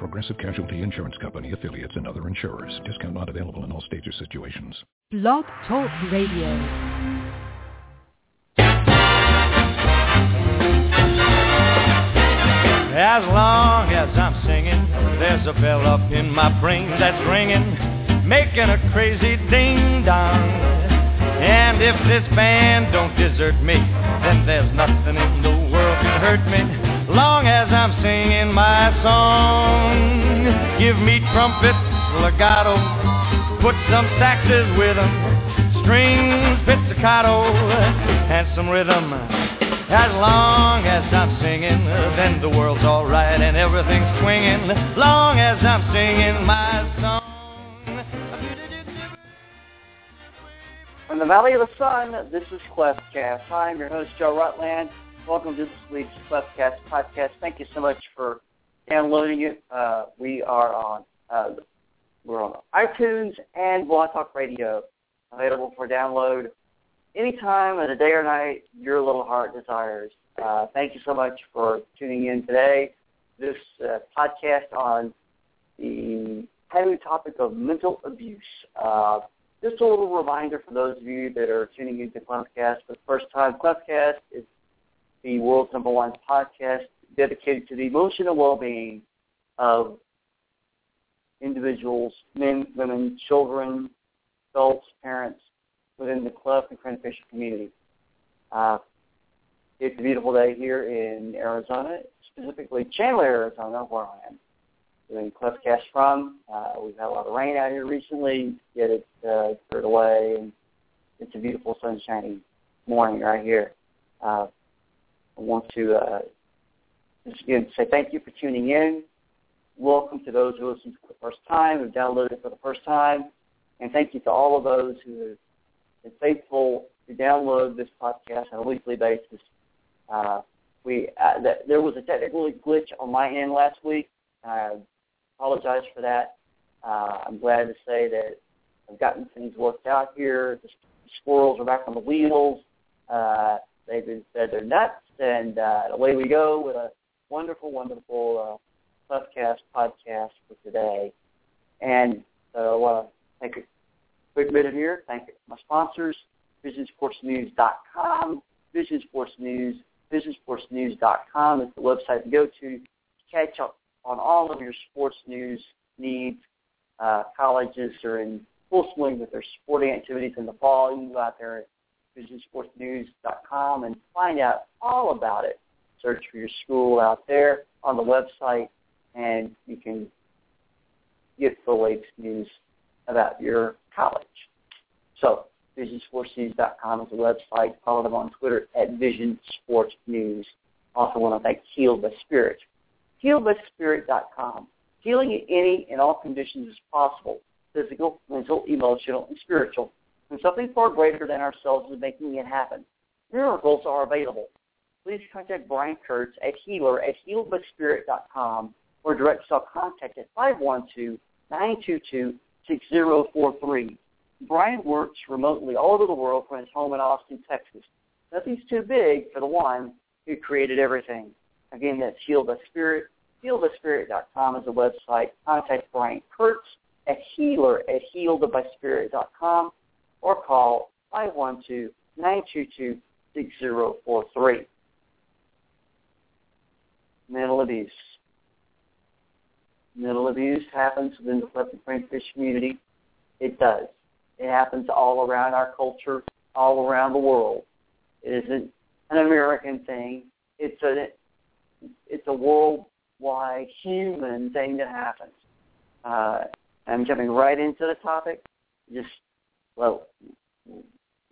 Progressive Casualty Insurance Company, affiliates, and other insurers. Discount not available in all states or situations. Blog Talk Radio. As long as I'm singing, there's a bell up in my brain that's ringing, making a crazy ding dong. And if this band don't desert me, then there's nothing in the world can hurt me long as I'm singing my song. Give me trumpets, legato, put some saxes with them, strings, pizzicato, and some rhythm. As long as I'm singing, then the world's alright and everything's swinging. Long as I'm singing my song. From the Valley of the Sun, this is CleftCast. Hi, I'm your host, Joe Rutland. Welcome to this week's CleftCast podcast. Thank you so much for downloading it. Uh, we are on uh, we're on iTunes and Blog Talk Radio, available for download anytime of the day or night your little heart desires. Uh, thank you so much for tuning in today. This uh, podcast on the heavy topic of mental abuse. Uh, just a little reminder for those of you that are tuning into CleftCast for the first time. CleftCast is the world's number one podcast dedicated to the emotional well-being of individuals, men, women, children, adults, parents within the Cleft and Crane community. Uh, it's a beautiful day here in Arizona, specifically Chandler, Arizona, where I am doing Cast from. Uh, we've had a lot of rain out here recently, get it uh, cleared away, and it's a beautiful sunshiny morning right here. Uh, I want to uh, again say thank you for tuning in. Welcome to those who listen for the first time, who downloaded for the first time, and thank you to all of those who have been faithful to download this podcast on a weekly basis. Uh, we uh, th- there was a technical glitch on my end last week. I apologize for that. Uh, I'm glad to say that I've gotten things worked out here. The squirrels are back on the wheels. Uh, they've been fed their nuts and uh, away we go with a wonderful, wonderful uh, podcast podcast for today. And so I want to take a quick minute here. Thank my sponsors, VisionSportsNews.com. Vision Sports News, VisionSportsNews.com is the website to go to to catch up on all of your sports news needs. Uh, colleges are in full swing with their sporting activities in the fall. You can go out there at visionsportsnews.com and find out all about it. Search for your school out there on the website, and you can get the latest news about your college. So, visionsportsnews.com is the website. Follow them on Twitter at Vision Sports News. Also want to thank Healed by Spirit. HealedbySpirit.com. Healing in any and all conditions is possible, physical, mental, emotional, and spiritual and something far greater than ourselves is making it happen. Miracles are available. Please contact Brian Kurtz at healer at healedbyspirit.com or direct cell contact at 512-922-6043. Brian works remotely all over the world from his home in Austin, Texas. Nothing's too big for the one who created everything. Again, that's Healed by Spirit. HealedBySpirit.com is the website. Contact Brian Kurtz at healer at healedbyspirit.com or call 512-922-6043. Mental abuse. Mental abuse happens within the cleft and craniofacial community. It does. It happens all around our culture, all around the world. It isn't an American thing. It's a it's a worldwide human thing that happens. Uh, I'm jumping right into the topic. Just well,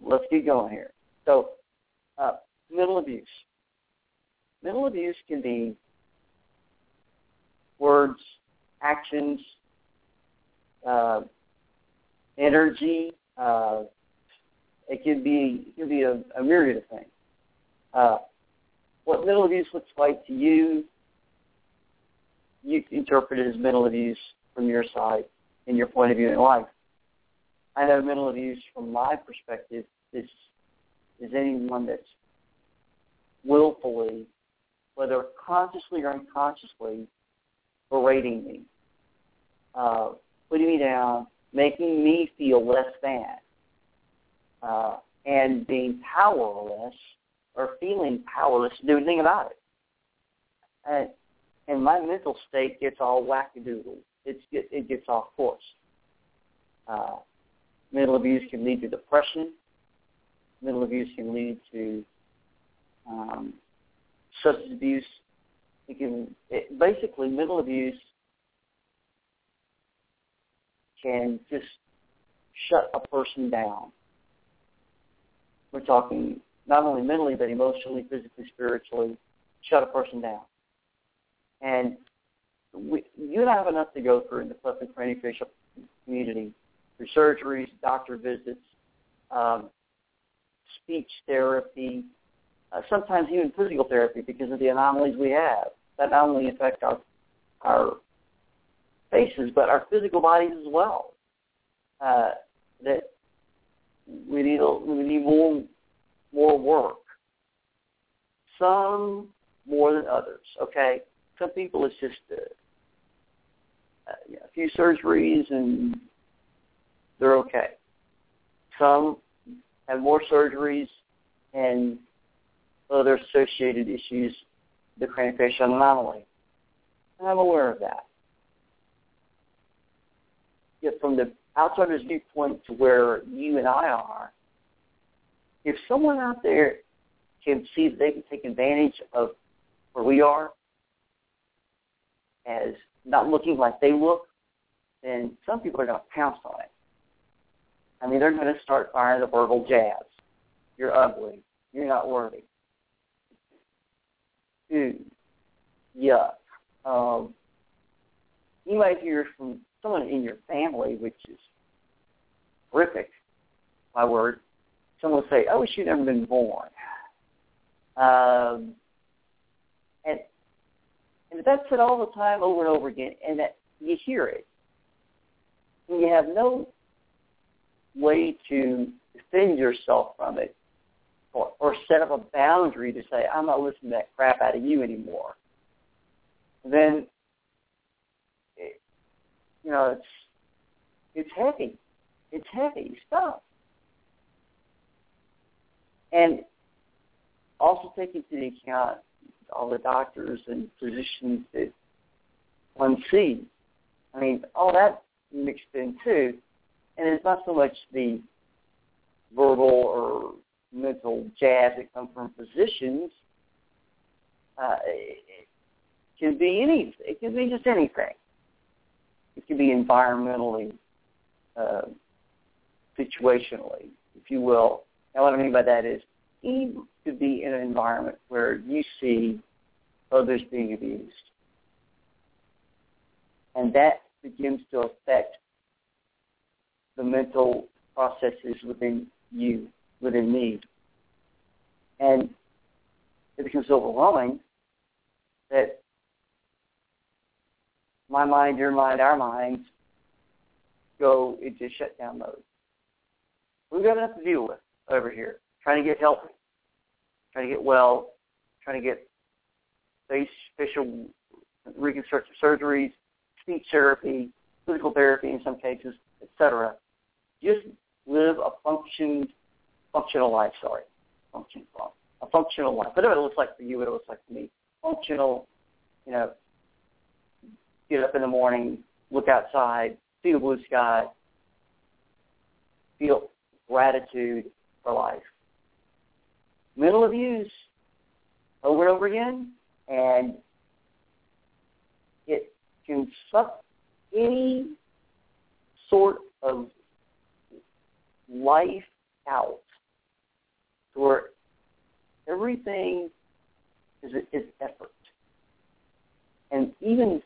let's get going here. So, uh, mental abuse. Mental abuse can be words, actions, uh, energy, Uh, it can be it can be a, a myriad of things. Uh, what mental abuse looks like to you, you interpret it as mental abuse from your side and your point of view in life. I know mental abuse from my perspective is is anyone that's willfully, whether consciously or unconsciously, berating me, uh, putting me down, making me feel less than, uh, and being powerless or feeling powerless to do anything about it. And, and my mental state gets all wackadoodle. It's, it, it gets off course. Uh, mental abuse can lead to depression. Mental abuse can lead to um, substance abuse. It can it, basically mental abuse can just shut a person down. We're talking not only mentally but emotionally, physically, spiritually, shut a person down. And we, you and I have enough to go through in the cleft and craniofacial community through surgeries, doctor visits, um, speech therapy, uh, sometimes even physical therapy because of the anomalies we have that not only affect our our faces but our physical bodies as well. Uh, that we need we need more more work. Some more than others. Okay, some people it's just uh, a few surgeries and they're okay. Some have more surgeries and other associated issues, the craniofacial anomaly. And I'm aware of that. Yet from the outsider's viewpoint to where you and I are, if someone out there can see that they can take advantage of where we are as not looking like they look, then some people are going to pounce on it. I mean, they're going to start firing the verbal jabs. You're ugly. You're not worthy. Dude, yuck. Um, you might hear from someone in your family, which is horrific, my word. Someone will say, I wish you'd never been born. Um, and and that's it all the time, over and over again, and that you hear it. And you have no way to defend yourself from it or, or set up a boundary to say, I'm not listening to that crap out of you anymore, then, it, you know, it's, it's heavy. It's heavy stuff. And also take into account all the doctors and physicians that one sees. I mean, all that mixed in too. And it's not so much the verbal or mental jabs that come from physicians. Uh, it can be any. It can be just anything. It can be environmentally, uh, situationally, if you will. And what I mean by that is, you could be in an environment where you see others being abused, and that begins to affect the mental processes within you, within me. And it becomes overwhelming that my mind, your mind, our minds go into shutdown mode. We've got enough to deal with over here. Trying to get healthy, trying to get well, trying to get face, facial reconstructive surgeries, speech therapy, physical therapy in some cases, etc. Just live a function, functional life. Sorry, function, a functional life. Whatever it looks like for you, what it looks like for me. Functional, you know, get up in the morning, look outside, see the blue sky, feel gratitude for life. Mental abuse over and over again, and it can suck any sort of life out where everything is, is effort. And even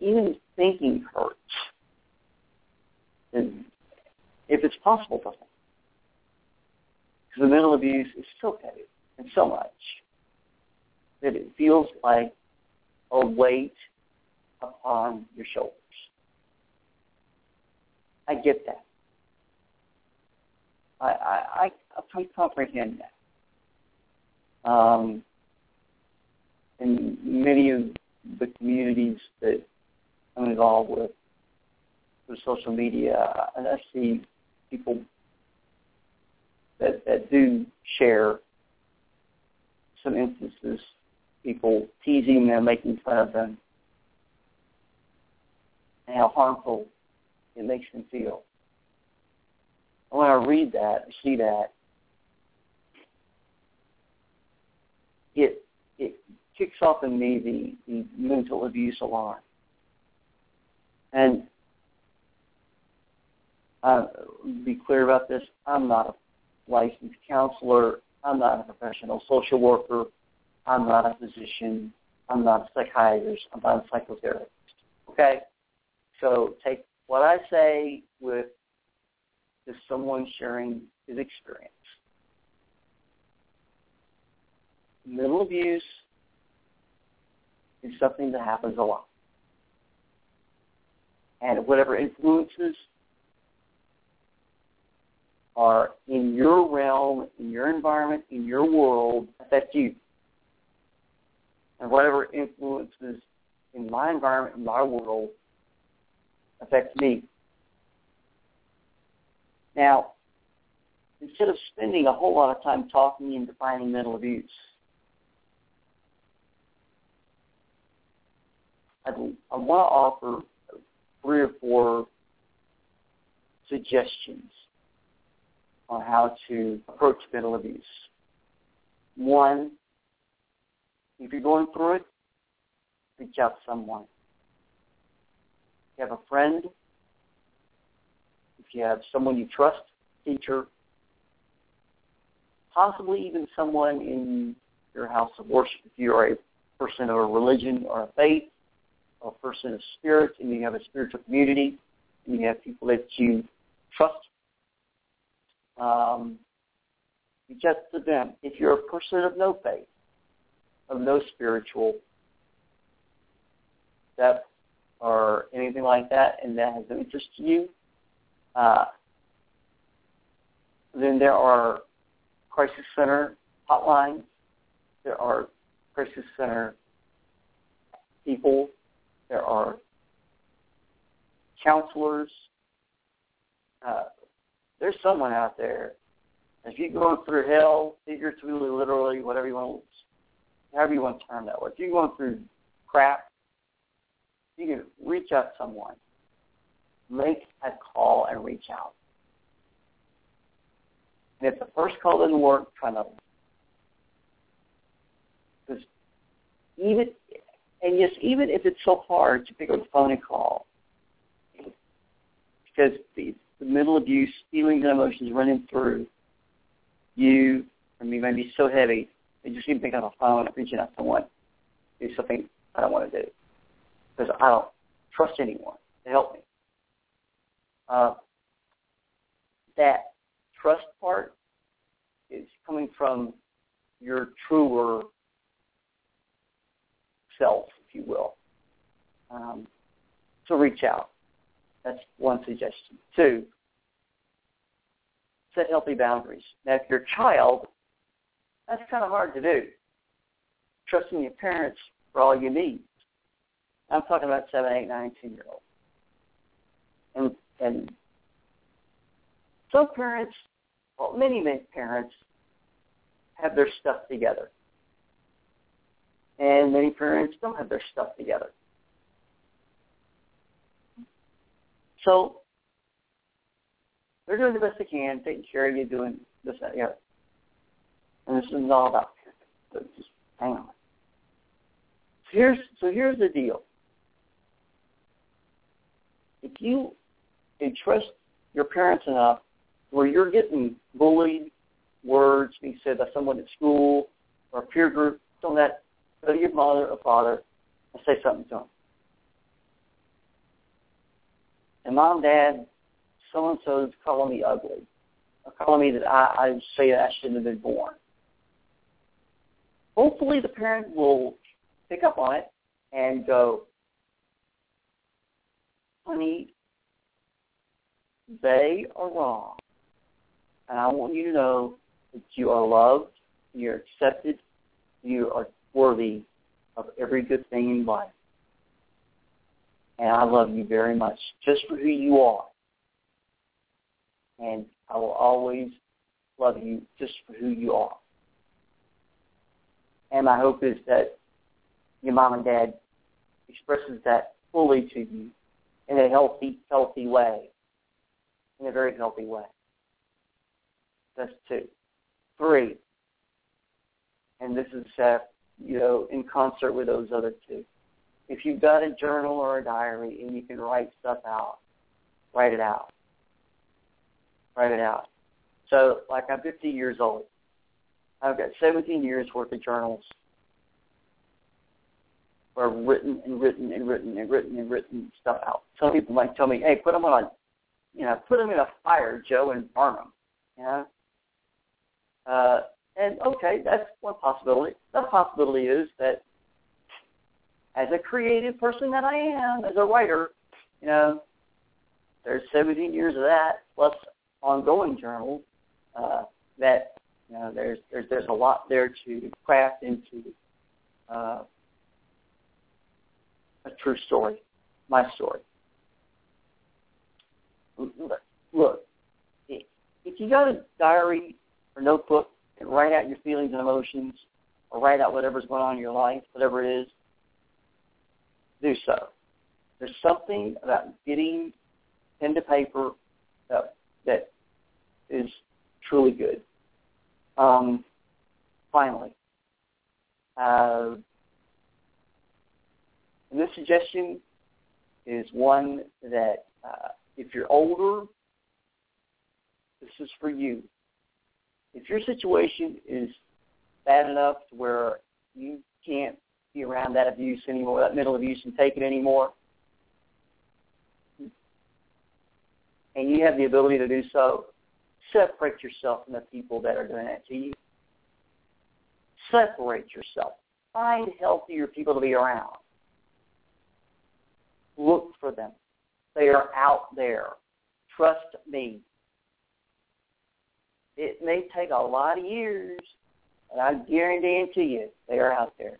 even thinking hurts. And if it's possible to Because the mental abuse is so heavy and so much that it feels like a weight upon your shoulders. I get that. I I I, I comprehend that. Um, in many of the communities that I'm involved with through social media, and I see people that that do share some instances, people teasing them, making fun of them, and how harmful it makes them feel. And when I read that, see that, it it kicks off in me the, the mental abuse alarm. And uh, be clear about this, I'm not a licensed counselor. I'm not a professional social worker. I'm not a physician. I'm not a psychiatrist. I'm not a psychotherapist. Okay? So take what I say with just someone sharing his experience. Mental abuse is something that happens a lot. And whatever influences are in your realm, in your environment, in your world affect you. And whatever influences in my environment, in my world, affects me. Now, instead of spending a whole lot of time talking and defining mental abuse, I want to offer three or four suggestions on how to approach mental abuse. One, if you're going through it, reach out to someone. If you have a friend, if you have someone you trust, teacher, possibly even someone in your house of worship, if you are a person of a religion or a faith, a person of spirit, and you have a spiritual community, and you have people that you trust um, just to them. If you're a person of no faith, of no spiritual depth or anything like that, and that has no interest to you, uh, then there are crisis center hotlines. There are crisis center people. There are counselors. Uh, there's someone out there. If you're going through hell, figuratively, literally, whatever you want, however you want to term that, if you're going through crap, you can reach out to someone. Make a call and reach out. And if the first call doesn't work, try another. Because even and yes, even if it's so hard to pick up the phone and call, because the the mental abuse, feelings and emotions running through you, I mean, might be so heavy, you just need to pick up a phone and reaching out to someone, do something I don't want to do because I don't trust anyone to help me. Uh, that trust part is coming from your truer self, if you will. Um, so reach out. That's one suggestion. Two, set healthy boundaries. Now, if you're a child, that's kind of hard to do. Trusting your parents for all you need. I'm talking about seven, eight, nine, ten year olds. And and some parents, well, many many parents have their stuff together, and many parents don't have their stuff together. So they're doing the best they can, taking care of you, doing this, that. And this is all about so just hang on. So here's so here's the deal. If you entrust your parents enough where you're getting bullied, words being said by someone at school or a peer group, don't let go to your mother or father and say something to them. And mom, dad, so and so is calling me ugly. Okay, telling me that I, I say I shouldn't have been born. Hopefully, the parent will pick up on it and go, honey, they are wrong. And I want you to know that you are loved, you're accepted, you are worthy of every good thing in life. And I love you very much, just for who you are. And I will always love you just for who you are. And my hope is that your mom and dad expresses that fully to you in a healthy, healthy way. In a very healthy way. That's two. Three, and this is uh, you know in concert with those other two. If you've got a journal or a diary and you can write stuff out, write it out. Write it out. So, like I'm 50 years old. I've got 17 years worth of journals where written and written and written and written and written stuff out. Some people might tell me, "Hey, put them on, you know, put them in a fire, Joe, and burn them." You know. Uh, and okay, that's one possibility. The possibility is that as a creative person that I am, as a writer, you know, there's 17 years of that plus ongoing journals uh, that you know there's there's there's a lot there to craft into uh, a true story, my story. Look, if you got a diary or notebook and write out your feelings and emotions, or write out whatever's going on in your life, whatever it is, do so. There's something about getting pen to paper that, that is truly good. Um, finally, uh, this suggestion is one that uh, if you're older, this is for you. If your situation is bad enough to where you can't be around that abuse anymore, that mental abuse, and take it anymore, and you have the ability to do so, separate yourself from the people that are doing that to you. Separate yourself. Find healthier people to be around. Look for them. They are out there. Trust me. It may take a lot of years, but I guarantee it to you, they are out there.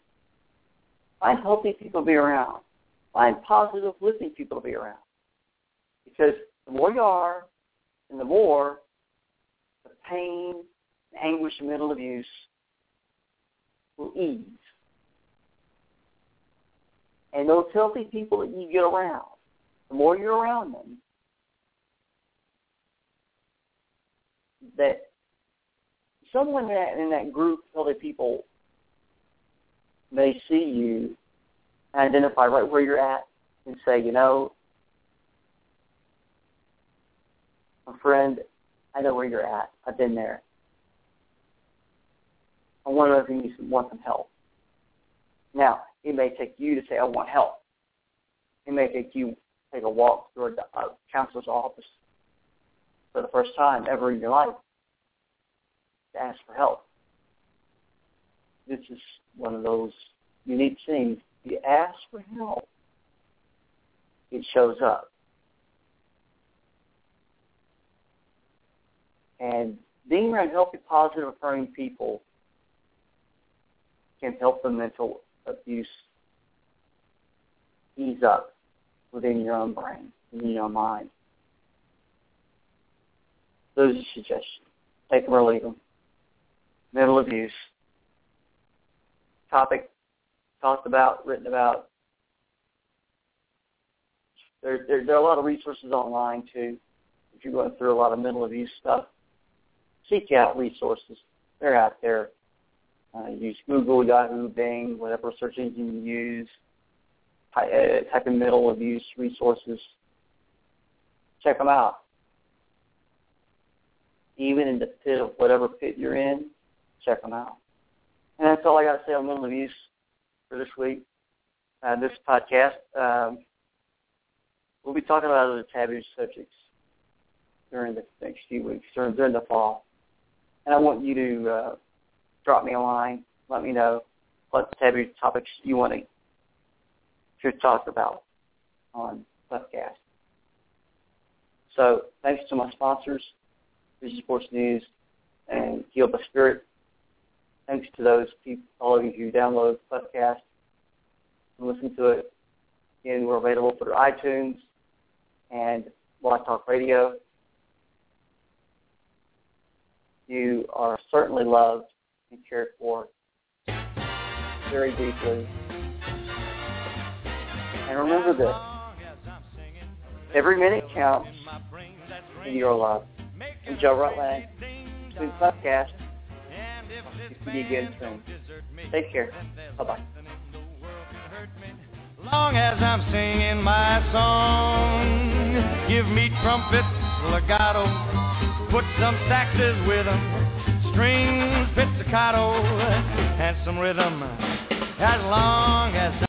Find healthy people to be around. Find positive, listening people to be around. Because the more you are, and the more the pain, the anguish, and mental abuse will ease. And those healthy people that you get around, the more you're around them, that someone in that, in that group, healthy people, may see you and identify right where you're at and say, you know, my friend, I know where you're at. I've been there. I wonder if you want some help. Now, it may take you to say, I want help. It may take you take a walk through a, a counselor's office for the first time ever in your life to ask for help. This is one of those unique things. You ask for help, it shows up. And being around healthy, positive, affirming people can help the mental abuse ease up within your own brain, within your own mind. Those are suggestions. Take them or leave them. Mental abuse. Topic talked about, written about. There, there, there are a lot of resources online too. If you're going through a lot of mental abuse stuff, seek out resources. They're out there. Uh, use Google, Yahoo, Bing, whatever search engine you use. Type, uh, type in mental abuse resources. Check them out. Even in the pit of whatever pit you're in, check them out. And that's all I got to say on mental abuse for this week. Uh, this podcast. Um, we'll be talking about other taboo subjects during the next few weeks, during, during the fall. And I want you to uh, drop me a line. Let me know what taboo topics you want to, talk about on podcast. So thanks to my sponsors, Sports News and Healed by Spirit. Thanks to those people, all of you who download the podcast and listen to it. Again, we're available through iTunes and Blog Talk Radio. You are certainly loved and cared for very deeply. And remember this, every minute counts in your life. I'm Joe Rutland, Twin Podcast. See you again soon. Take care. Bye-bye. Long as I'm singing my song, give me legato, put some saxes with them, strings, pizzicato, and some rhythm. As long as